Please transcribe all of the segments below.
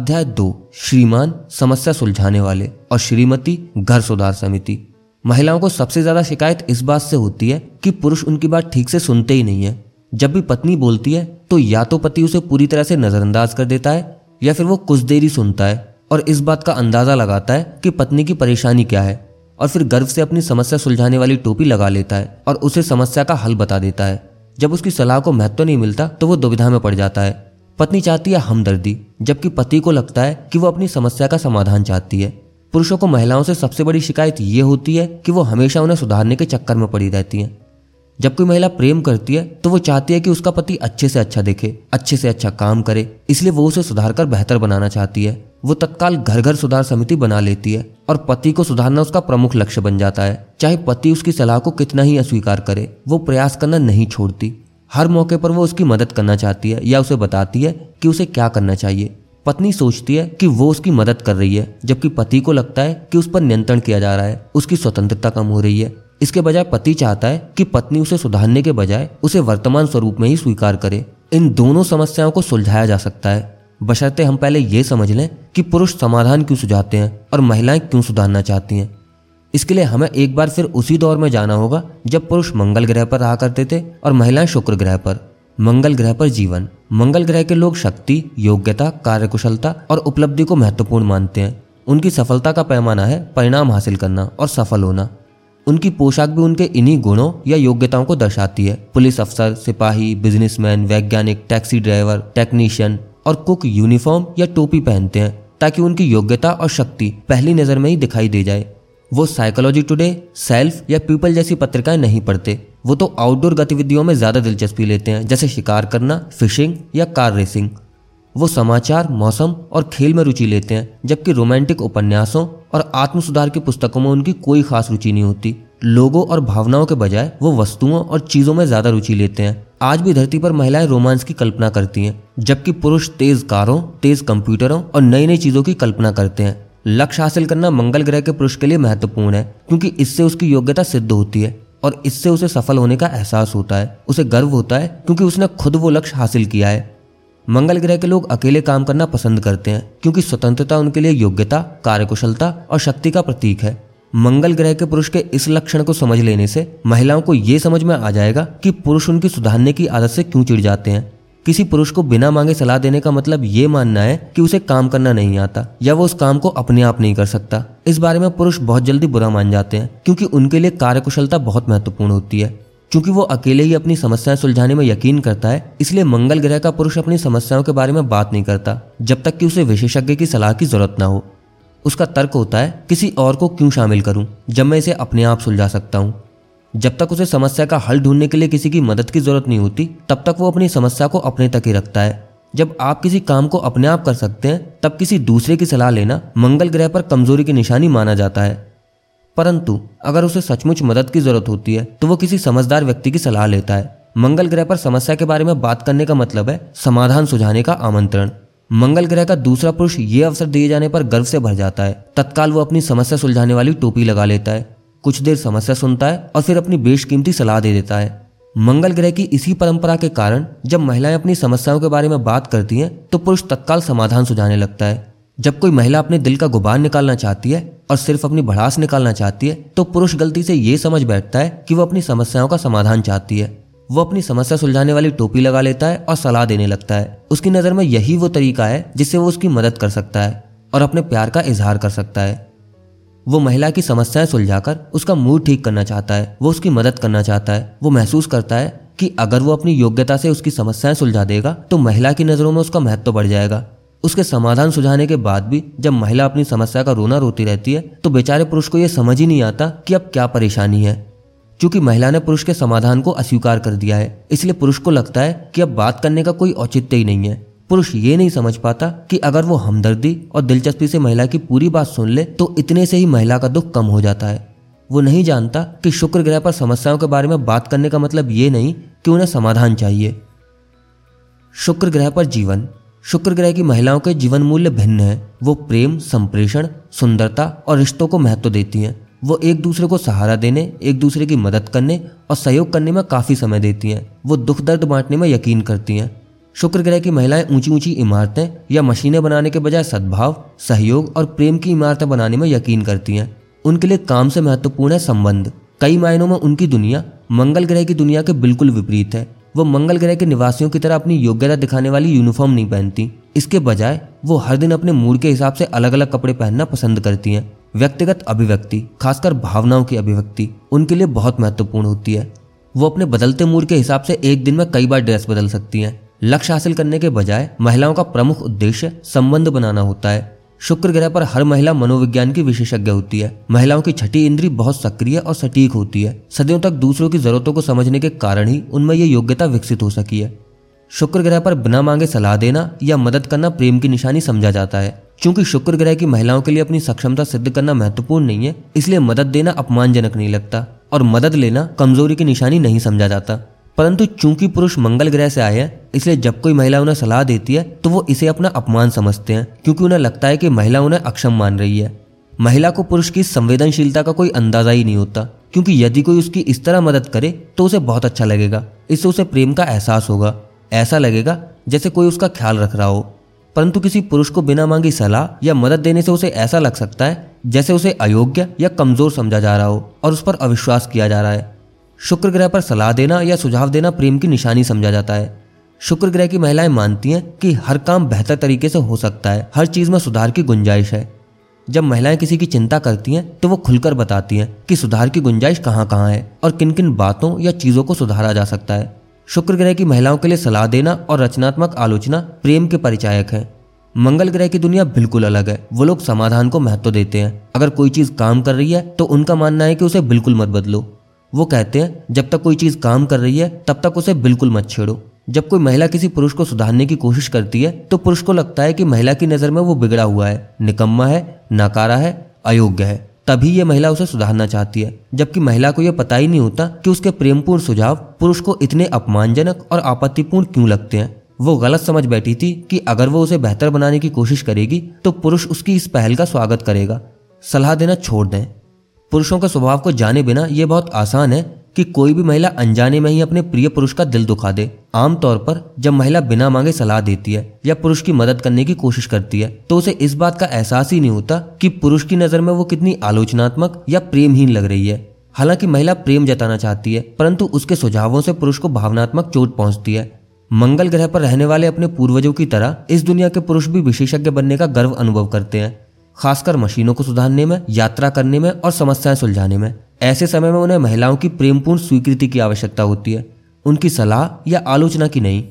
अध्याय दो, श्रीमान समस्या सुलझाने वाले और श्रीमती घर सुधार समिति। महिलाओं को सबसे ज़्यादा शिकायत इस बात से होती है कि पुरुष उनकी बात ठीक से सुनते ही नहीं है। जब भी पत्नी बोलती है तो या तो पति उसे पूरी तरह से नजरअंदाज कर देता है, या फिर वो कुछ देर ही सुनता है और इस बात का अंदाज़ा लगाता है कि पत्नी की परेशानी क्या है और फिर गर्व से अपनी समस्या सुलझाने वाली टोपी लगा लेता है और उसे समस्या का हल बता देता है। जब उसकी सलाह को महत्व नहीं मिलता तो वो दुविधा में पड़ जाता है। पत्नी चाहती है हमदर्दी, जबकि पति को लगता है कि वो अपनी समस्या का समाधान चाहती है। पुरुषों को महिलाओं से सबसे बड़ी शिकायत ये होती है कि वो हमेशा उन्हें सुधारने के चक्कर में पड़ी रहती हैं। जब कोई महिला प्रेम करती है तो वो चाहती है कि उसका पति अच्छे से अच्छा देखे, अच्छे से अच्छा काम करे, इसलिए वो उसे सुधार कर बेहतर बनाना चाहती है। वो तत्काल घर घर सुधार समिति बना लेती है और पति को सुधारना उसका प्रमुख लक्ष्य बन जाता है। चाहे पति उसकी सलाह को कितना ही अस्वीकार करे, वो प्रयास करना नहीं छोड़ती। हर मौके पर वो उसकी मदद करना चाहती है या उसे बताती है कि उसे क्या करना चाहिए। पत्नी सोचती है कि वो उसकी मदद कर रही है, जबकि पति को लगता है कि उस पर नियंत्रण किया जा रहा है, उसकी स्वतंत्रता कम हो रही है। इसके बजाय पति चाहता है कि पत्नी उसे सुधारने के बजाय उसे वर्तमान स्वरूप में ही स्वीकार करे। इन दोनों समस्याओं को सुलझाया जा सकता है। बशर्ते हम पहले ये समझ लें कि पुरुष समाधान क्यों सुझाते हैं और महिलाएँ क्यों सुधारना चाहती हैं। इसके लिए हमें एक बार फिर उसी दौर में जाना होगा, जब पुरुष मंगल ग्रह पर रहा करते थे और महिलाएँ शुक्र ग्रह पर। मंगल ग्रह पर जीवन। मंगल ग्रह के लोग शक्ति, योग्यता, कार्यकुशलता और उपलब्धि को महत्वपूर्ण मानते हैं। उनकी सफलता का पैमाना है परिणाम हासिल करना और सफल होना। उनकी पोशाक भी उनके इन्हीं गुणों या योग्यताओं को दर्शाती है। पुलिस अफसर, सिपाही, बिजनेसमैन, वैज्ञानिक, टैक्सी ड्राइवर, टेक्नीशियन और कुक यूनिफॉर्म या टोपी पहनते हैं, ताकि उनकी योग्यता और शक्ति पहली नज़र में ही दिखाई दे जाए। वो साइकोलॉजी टुडे सेल्फ या पीपल जैसी पत्रिकाएँ नहीं पढ़ते। वो तो आउटडोर गतिविधियों में ज़्यादा दिलचस्पी लेते हैं, जैसे शिकार करना फिशिंग या कार रेसिंग वो समाचार, मौसम और खेल में रुचि लेते हैं, जबकि रोमांटिक उपन्यासों और आत्म सुधार की पुस्तकों में उनकी कोई खास रुचि नहीं होती। लोगों और भावनाओं के बजाय वो वस्तुओं और चीज़ों में ज़्यादा रुचि लेते हैं। आज भी धरती पर महिलाएँ रोमांस की कल्पना करती हैं, जबकि पुरुष तेज कारों, तेज कंप्यूटरों और नई नई चीज़ों की कल्पना करते हैं। लक्ष्य हासिल करना मंगल ग्रह के पुरुष के लिए महत्वपूर्ण है, क्योंकि इससे उसकी योग्यता सिद्ध होती है और इससे उसे सफल होने का एहसास होता है, उसे गर्व होता है, क्योंकि उसने खुद वो लक्ष्य हासिल किया है। मंगल ग्रह के लोग अकेले काम करना पसंद करते हैं, क्योंकि स्वतंत्रता उनके लिए योग्यता, कार्यकुशलता और शक्ति का प्रतीक है। मंगल ग्रह के पुरुष के इस लक्षण को समझ लेने से महिलाओं को यह समझ में आ जाएगा कि पुरुष उनकी सुधारने की आदत से क्यों चिढ़ जाते हैं। किसी पुरुष को बिना मांगे सलाह देने का मतलब ये मानना है कि उसे काम करना नहीं आता, या वो उस काम को अपने आप नहीं कर सकता। इस बारे में पुरुष बहुत जल्दी बुरा मान जाते हैं, क्योंकि उनके लिए कार्यकुशलता बहुत महत्वपूर्ण होती है। क्योंकि वो अकेले ही अपनी समस्याएँ सुलझाने में यकीन करता है, इसलिए मंगल ग्रह का पुरुष अपनी समस्याओं के बारे में बात नहीं करता, जब तक कि उसे विशेषज्ञ की सलाह की ज़रूरत ना हो। उसका तर्क होता है, किसी और को क्यों शामिल करूँ, जब मैं इसे अपने आप सुलझा सकता हूँ? जब तक उसे समस्या का हल ढूँढने के लिए किसी की मदद की ज़रूरत नहीं होती, तब तक वो अपनी समस्या को अपने तक ही रखता है। जब आप किसी काम को अपने आप कर सकते हैं, तब किसी दूसरे की सलाह लेना मंगल ग्रह पर कमज़ोरी की निशानी माना जाता है। परंतु, अगर उसे सचमुच मदद की ज़रूरत होती है तो वो किसी समझदार व्यक्ति की सलाह लेता है। मंगल ग्रह पर समस्या के बारे में बात करने का मतलब है समाधान सुझाने का आमंत्रण। मंगल ग्रह का दूसरा पुरुष ये अवसर दिए जाने पर गर्व से भर जाता है। तत्काल वो अपनी समस्या सुलझाने वाली टोपी लगा लेता है। कुछ देर समस्या सुनता है और फिर अपनी बेशकीमती सलाह दे देता है। मंगल ग्रह की इसी परंपरा के कारण जब महिलाएँ अपनी समस्याओं के बारे में बात करती हैं तो पुरुष तत्काल समाधान सुझाने लगता है। जब कोई महिला अपने दिल का गुबार निकालना चाहती है और सिर्फ़ अपनी भड़ास निकालना चाहती है तो पुरुष गलती से ये समझ बैठता है कि वो अपनी समस्याओं का समाधान चाहती है। वो अपनी समस्या सुलझाने वाली टोपी लगा लेता है और सलाह देने लगता है। उसकी नज़र में यही वो तरीका है जिससे वो उसकी मदद कर सकता है और अपने प्यार का इजहार कर सकता है। वो महिला की समस्याएँ सुलझाकर उसका मूड ठीक करना चाहता है, वो उसकी मदद करना चाहता है, वो महसूस करता है कि अगर वो अपनी योग्यता से उसकी समस्याएँ सुलझा देगा तो महिला की नज़रों में उसका महत्व बढ़ जाएगा। उसके समाधान सुझाने के बाद भी जब महिला अपनी समस्या का रोना रोती रहती है तो बेचारे पुरुष को यह समझ ही नहीं आता कि अब क्या परेशानी है। क्योंकि महिला ने पुरुष के समाधान को अस्वीकार कर दिया है, इसलिए पुरुष को लगता है कि अब बात करने का कोई औचित्य ही नहीं है। पुरुष ये नहीं समझ पाता कि अगर वो हमदर्दी और दिलचस्पी से महिला की पूरी बात सुन ले तो इतने से ही महिला का दुख कम हो जाता है। वो नहीं जानता कि शुक्र ग्रह पर समस्याओं के बारे में बात करने का मतलब ये नहीं कि उन्हें समाधान चाहिए। शुक्र ग्रह पर जीवन। शुक्र ग्रह की महिलाओं के जीवन मूल्य भिन्न है। वो प्रेम, संप्रेषण, सुंदरता और रिश्तों को महत्व देती हैं। वो एक दूसरे को सहारा देने, एक दूसरे की मदद करने और सहयोग करने में काफ़ी समय देती हैं। वो दुख दर्द बांटने में यकीन करती हैं। शुक्र ग्रह की महिलाएँ ऊँची ऊँची इमारतें या मशीनें बनाने के बजाय सद्भाव, सहयोग और प्रेम की इमारतें बनाने में यकीन करती हैं। उनके लिए काम से महत्वपूर्ण है संबंध। कई मायनों में उनकी दुनिया, मंगल ग्रह की दुनिया के बिल्कुल विपरीत है। वो मंगल ग्रह के निवासियों की तरह अपनी योग्यता दिखाने वाली यूनिफॉर्म नहीं पहनती। इसके बजाय, वो हर दिन अपने मूड के हिसाब से अलग अलग कपड़े पहनना पसंद करती हैं। व्यक्तिगत अभिव्यक्ति, खासकर भावनाओं की अभिव्यक्ति, उनके लिए बहुत महत्वपूर्ण होती है। वो अपने बदलते मूड के हिसाब से एक दिन में कई बार ड्रेस बदल सकती हैं। लक्ष्य हासिल करने के बजाय महिलाओं का प्रमुख उद्देश्य संबंध बनाना होता है। शुक्र ग्रह पर हर महिला मनोविज्ञान की विशेषज्ञ होती है। महिलाओं की छठी इंद्री बहुत सक्रिय और सटीक होती है। सदियों तक दूसरों की जरूरतों को समझने के कारण ही उनमें यह योग्यता विकसित हो सकी है। शुक्र ग्रह पर बिना मांगे सलाह देना या मदद करना प्रेम की निशानी समझा जाता है। क्योंकि शुक्र ग्रह की महिलाओं के लिए अपनी सक्षमता सिद्ध करना महत्वपूर्ण नहीं है, इसलिए मदद देना अपमानजनक नहीं लगता और मदद लेना कमज़ोरी की निशानी नहीं समझा जाता। परंतु चूँकि पुरुष मंगल ग्रह से आए हैं, इसलिए जब कोई महिला उन्हें सलाह देती है तो वो इसे अपना अपमान समझते हैं, क्योंकि उन्हें लगता है कि महिला उन्हें अक्षम मान रही है। महिला को पुरुष की संवेदनशीलता का कोई अंदाज़ा ही नहीं होता, क्योंकि यदि कोई उसकी इस तरह मदद करे तो उसे बहुत अच्छा लगेगा, इससे उसे प्रेम का एहसास होगा, ऐसा लगेगा जैसे कोई उसका ख्याल रख रहा हो। परंतु किसी पुरुष को बिना मांगी सलाह या मदद देने से उसे ऐसा लग सकता है, जैसे उसे अयोग्य या कमज़ोर समझा जा रहा हो, और उस पर अविश्वास किया जा रहा है। शुक्र ग्रह पर सलाह देना या सुझाव देना प्रेम की निशानी समझा जाता है। शुक्र ग्रह की महिलाएँ मानती हैं कि हर काम बेहतर तरीके से हो सकता है, हर चीज़ में सुधार की गुंजाइश है। जब महिलाएँ किसी की चिंता करती हैं तो वो खुलकर बताती हैं कि सुधार की गुंजाइश कहाँ कहाँ है और किन किन बातों या चीज़ों को सुधारा जा सकता है। शुक्र ग्रह की महिलाओं के लिए सलाह देना और रचनात्मक आलोचना प्रेम के परिचायक है। मंगल ग्रह की दुनिया बिल्कुल अलग है, वो लोग समाधान को महत्व देते हैं। अगर कोई चीज़ काम कर रही है तो उनका मानना है कि उसे बिल्कुल मत बदलो। वो कहते हैं, जब तक कोई चीज़ काम कर रही है, तब तक उसे बिल्कुल मत छेड़ो। जब कोई महिला किसी पुरुष को सुधारने की कोशिश करती है तो पुरुष को लगता है कि महिला की नज़र में वो बिगड़ा हुआ है, निकम्मा है, नाकारा है, अयोग्य है। तभी ये महिला उसे सुधारना चाहती है, जबकि महिला को यह पता ही नहीं होता कि उसके प्रेमपूर्ण सुझाव पुरुष को इतने अपमानजनक और आपत्तिपूर्ण क्यों लगते हैं। वो गलत समझ बैठी थी कि अगर वो उसे बेहतर बनाने की कोशिश करेगी तो पुरुष उसकी इस पहल का स्वागत करेगा। सलाह देना छोड़ दें। पुरुषों के स्वभाव को जाने बिना यह बहुत आसान है कि कोई भी महिला अनजाने में ही अपने प्रिय पुरुष का दिल दुखा दे। आमतौर पर जब महिला बिना मांगे सलाह देती है या पुरुष की मदद करने की कोशिश करती है तो उसे इस बात का एहसास ही नहीं होता कि पुरुष की नज़र में वो कितनी आलोचनात्मक या प्रेमहीन लग रही है। हालाँकि महिला प्रेम जताना चाहती है, परंतु उसके सुझावों से पुरुष को भावनात्मक चोट पहुँचती है। मंगल ग्रह पर रहने वाले अपने पूर्वजों की तरह इस दुनिया के पुरुष भी विशेषज्ञ बनने का गर्व अनुभव करते हैं। खासकर मशीनों को सुधारने में, यात्रा करने में और समस्याएँ सुलझाने में। ऐसे समय में उन्हें महिलाओं की प्रेमपूर्ण स्वीकृति की आवश्यकता होती है, उनकी सलाह या आलोचना की नहीं।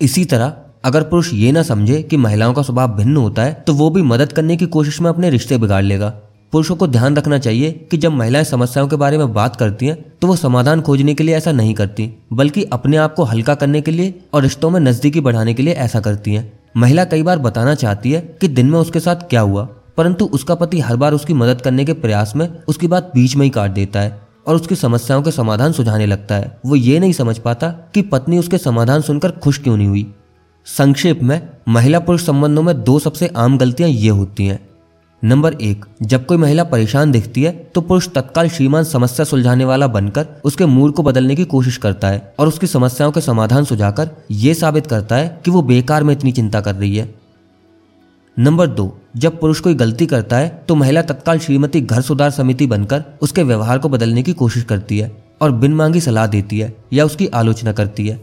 इसी तरह, अगर पुरुष ये ना समझे कि महिलाओं का स्वभाव भिन्न होता है तो वो भी मदद करने की कोशिश में अपने रिश्ते बिगाड़ लेगा। पुरुषों को ध्यान रखना चाहिए कि जब महिलाएँ समस्याओं के बारे में बात करती हैं तो वो समाधान खोजने के लिए ऐसा नहीं करती, बल्कि अपने आप को हल्का करने के लिए और रिश्तों में नजदीकी बढ़ाने के लिए ऐसा करती हैं। महिला कई बार बताना चाहती है कि दिन में उसके साथ क्या हुआ, परंतु उसका पति हर बार उसकी मदद करने के प्रयास में उसकी बात बीच में ही काट देता है और उसकी समस्याओं के समाधान सुझाने लगता है। वो ये नहीं समझ पाता कि पत्नी उसके समाधान सुनकर खुश क्यों नहीं हुई। संक्षेप में महिला पुरुष संबंधों में दो सबसे आम गलतियाँ ये होती हैं। नंबर एक, जब कोई महिला परेशान दिखती है तो पुरुष तत्काल श्रीमान समस्या सुलझाने वाला बनकर उसके मूड को बदलने की कोशिश करता है और उसकी समस्याओं के समाधान सुझाकर यह साबित करता है कि वो बेकार में इतनी चिंता कर रही है। नंबर दो, जब पुरुष कोई गलती करता है तो महिला तत्काल श्रीमती घर सुधार समिति बनकर उसके व्यवहार को बदलने की कोशिश करती है और बिन मांगी सलाह देती है या उसकी आलोचना करती है।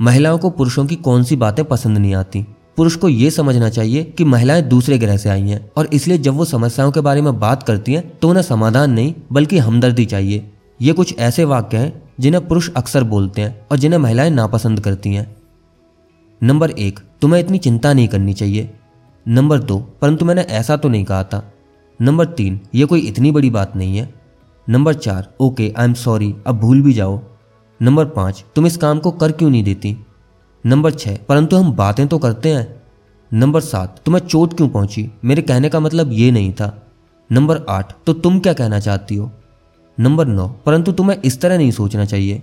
महिलाओं को पुरुषों की कौन सी बातें पसंद नहीं आती? पुरुष को यह समझना चाहिए कि महिलाएँ दूसरे ग्रह से आई हैं और इसलिए जब वो समस्याओं के बारे में बात करती हैं तो उन्हें समाधान नहीं, बल्कि हमदर्दी चाहिए। ये कुछ ऐसे वाक्य हैं, जिन्हें पुरुष अक्सर बोलते हैं और जिन्हें महिलाएँ नापसंद करती हैं। नंबर एक, तुम्हें इतनी चिंता नहीं करनी चाहिए। नंबर दो, परंतु मैंने ऐसा तो नहीं कहा था। नंबर तीन, ये कोई इतनी बड़ी बात नहीं है। नंबर चार, ओके, आई एम सॉरी, अब भूल भी जाओ। नंबर पाँच, तुम इस काम को कर क्यों नहीं देती? नंबर छः परंतु हम बातें तो करते हैं। नंबर सात, तुम्हें चोट क्यों पहुँची? मेरे कहने का मतलब ये नहीं था। नंबर आठ तो तुम क्या कहना चाहती हो? नंबर नौ, परंतु तुम्हें इस तरह नहीं सोचना चाहिए।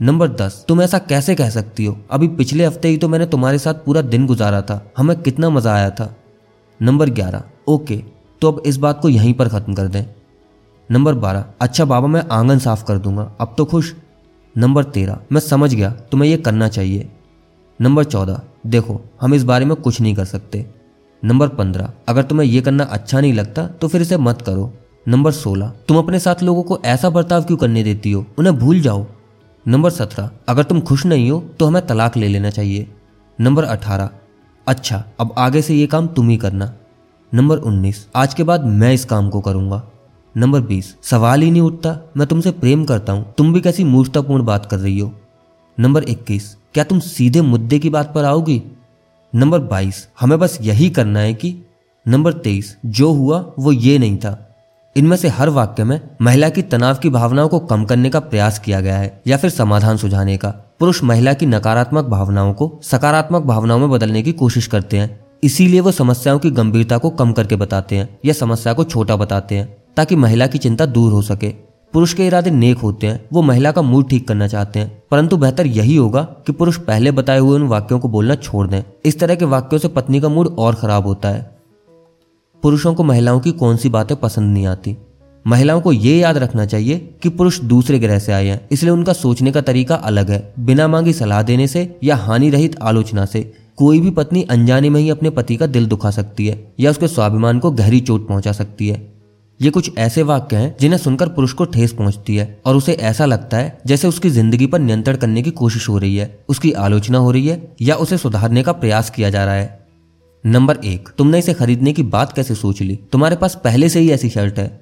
नंबर दस, तुम ऐसा कैसे कह सकती हो? अभी पिछले हफ़्ते ही तो मैंने तुम्हारे साथ पूरा दिन गुजारा था। हमें कितना मज़ा आया था। नंबर ग्यारह, ओके तो अब इस बात को यहीं पर खत्म कर दें। नंबर बारह अच्छा बाबा, मैं आँगन साफ़ कर दूँगा। अब तो खुश। नंबर तेरह, मैं समझ गया, तुम्हें यह करना चाहिए। नंबर चौदह, देखो, हम इस बारे में कुछ नहीं कर सकते। नंबर पंद्रह, अगर तुम्हें यह करना अच्छा नहीं लगता तो फिर इसे मत करो। नंबर सोलह, तुम अपने साथ लोगों को ऐसा बर्ताव क्यों करने देती हो? उन्हें भूल जाओ। नंबर सत्रह, अगर तुम खुश नहीं हो तो हमें तलाक ले लेना चाहिए। नंबर अठारह अच्छा अब आगे से ये काम तुम ही करना। नंबर उन्नीस, आज के बाद मैं इस काम को करूँगा। नंबर बीस, सवाल ही नहीं उठता, मैं तुमसे प्रेम करता हूँ। तुम भी कैसी मूर्खतापूर्ण बात कर रही हो। नंबर इक्कीस क्या तुम सीधे मुद्दे की बात पर आओगी? नंबर बाईस, हमें बस यही करना है कि नंबर तेईस, जो हुआ वो ये नहीं था। इनमें से हर वाक्य में महिला की तनाव की भावनाओं को कम करने का प्रयास किया गया है या फिर समाधान सुझाने का। पुरुष महिला की नकारात्मक भावनाओं को सकारात्मक भावनाओं में बदलने की कोशिश करते हैं। इसीलिए वो समस्याओं की गंभीरता को कम करके बताते हैं या समस्या को छोटा बताते हैं, ताकि महिला की चिंता दूर हो सके। पुरुष के इरादे नेक होते हैं, वो महिला का मूड ठीक करना चाहते हैं। परंतु बेहतर यही होगा कि पुरुष पहले बताए हुए उन वाक्यों को बोलना छोड़ दें। इस तरह के वाक्यों से पत्नी का मूड और खराब होता है। पुरुषों को महिलाओं की कौन सी बातें पसंद नहीं आती? महिलाओं को ये याद रखना चाहिए कि पुरुष दूसरे ग्रह से आए हैं, इसलिए उनका सोचने का तरीका अलग है। बिना मांगी सलाह देने से या हानि रहित आलोचना से, कोई भी पत्नी अनजाने में ही अपने पति का दिल दुखा सकती है, या उसके स्वाभिमान को गहरी चोट पहुँचा सकती है। ये कुछ ऐसे वाक्य हैं जिन्हें सुनकर पुरुष को ठेस पहुँचती है और उसे ऐसा लगता है जैसे उसकी ज़िंदगी पर नियंत्रण करने की कोशिश हो रही है, उसकी आलोचना हो रही है या उसे सुधारने का प्रयास किया जा रहा है। नंबर एक, तुमने इसे खरीदने की बात कैसे सोच ली? तुम्हारे पास पहले से ही ऐसी शर्ट है।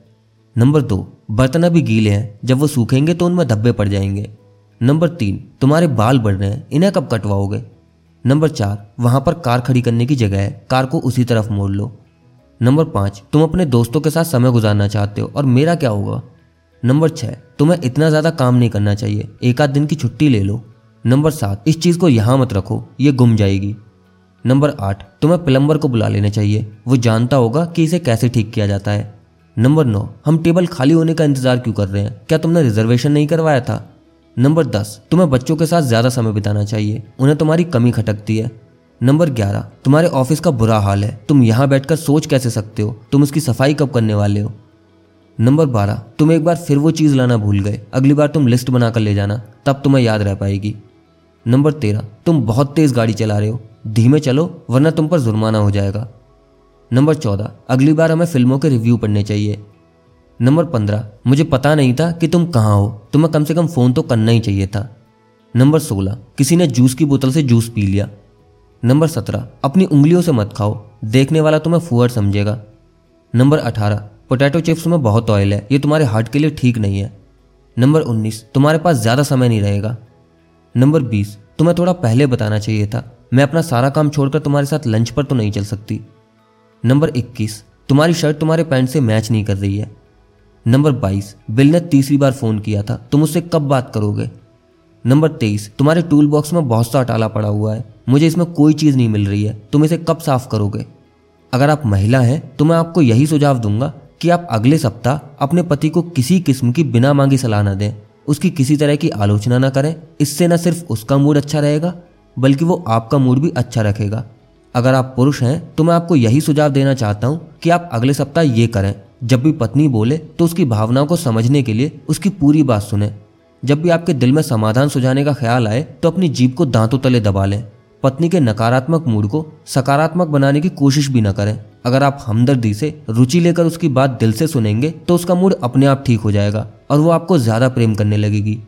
नंबर दो, बर्तन अभी गीले हैं, जब वो सूखेंगे तो उनमें धब्बे पड़ जाएँगे। नंबर तीन, तुम्हारे बाल बढ़ रहे हैं, इन्हें कब कटवाओगे? नंबर चार, वहाँ पर कार खड़ी करने की जगह है, कार को उसी तरफ़ मोड़ लो। नंबर पाँच, तुम अपने दोस्तों के साथ समय गुजारना चाहते हो और मेरा क्या होगा? नंबर छह, तुम्हें इतना ज़्यादा काम नहीं करना चाहिए। एक आध दिन की छुट्टी ले लो। नंबर सात, इस चीज़ को यहाँ मत रखो, ये गुम जाएगी। नंबर आठ, तुम्हें प्लम्बर को बुला लेना चाहिए। वो जानता होगा कि इसे कैसे ठीक किया जाता है। नंबर नौ, हम टेबल खाली होने का इंतज़ार क्यों कर रहे हैं? क्या तुमने रिजर्वेशन नहीं करवाया था? नंबर दस, तुम्हें बच्चों के साथ ज़्यादा समय बिताना चाहिए। उन्हें तुम्हारी कमी खटकती है। नंबर ग्यारह, तुम्हारे ऑफ़िस का बुरा हाल है। तुम यहाँ बैठकर सोच कैसे सकते हो? तुम उसकी सफ़ाई कब करने वाले हो? नंबर बारह, तुम एक बार फिर वो चीज़ लाना भूल गए। अगली बार तुम लिस्ट बनाकर ले जाना, तब तुम्हें याद रह पाएगी। नंबर तेरह, तुम बहुत तेज गाड़ी चला रहे हो। धीमे चलो, वरना तुम पर जुर्माना हो जाएगा। नंबर चौदह, अगली बार हमें फ़िल्मों के रिव्यू पढ़ने चाहिए। नंबर पंद्रह, मुझे पता नहीं था कि तुम कहाँ हो। तुम्हें कम से कम फ़ोन तो करना ही चाहिए था। नंबर सोलह, किसी ने जूस की बोतल से जूस पी लिया। नंबर सत्रह, अपनी उंगलियों से मत खाओ। देखने वाला तुम्हें फुअर समझेगा। नंबर अठारह, पोटैटो चिप्स में बहुत ऑयल है। ये तुम्हारे हार्ट के लिए ठीक नहीं है। नंबर उन्नीस, तुम्हारे पास ज़्यादा समय नहीं रहेगा। नंबर बीस, तुम्हें थोड़ा पहले बताना चाहिए था। मैं अपना सारा काम छोड़कर तुम्हारे साथ लंच पर तो नहीं चल सकती। नंबर 21 तुम्हारी शर्ट तुम्हारे पैंट से मैच नहीं कर रही है। नंबर 22 बिल ने तीसरी बार फ़ोन किया था। तुम उससे कब बात करोगे? नंबर 23 तुम्हारे टूल बॉक्स में बहुत सा अटाला पड़ा हुआ है। मुझे इसमें कोई चीज़ नहीं मिल रही है। तुम इसे कब साफ़ करोगे? अगर आप महिला हैं तो मैं आपको यही सुझाव दूँगा कि आप अगले सप्ताह अपने पति को किसी किस्म की बिना मांगी सलाह न दें। उसकी किसी तरह की आलोचना ना करें। इससे न सिर्फ़ उसका मूड अच्छा रहेगा, बल्कि वो आपका मूड भी अच्छा रखेगा। अगर आप पुरुष हैं तो मैं आपको यही सुझाव देना चाहता हूँ कि आप अगले सप्ताह ये करें। जब भी पत्नी बोले तो उसकी भावनाओं को समझने के लिए उसकी पूरी बात सुने। जब भी आपके दिल में समाधान सुझाने का ख्याल आए तो अपनी जीप को दांतों तले दबा लें। पत्नी के नकारात्मक मूड को सकारात्मक बनाने की कोशिश भी न करें। अगर आप हमदर्दी से रुचि लेकर उसकी बात दिल से सुनेंगे तो उसका मूड अपने आप ठीक हो जाएगा और वो आपको ज़्यादा प्रेम करने लगेगी।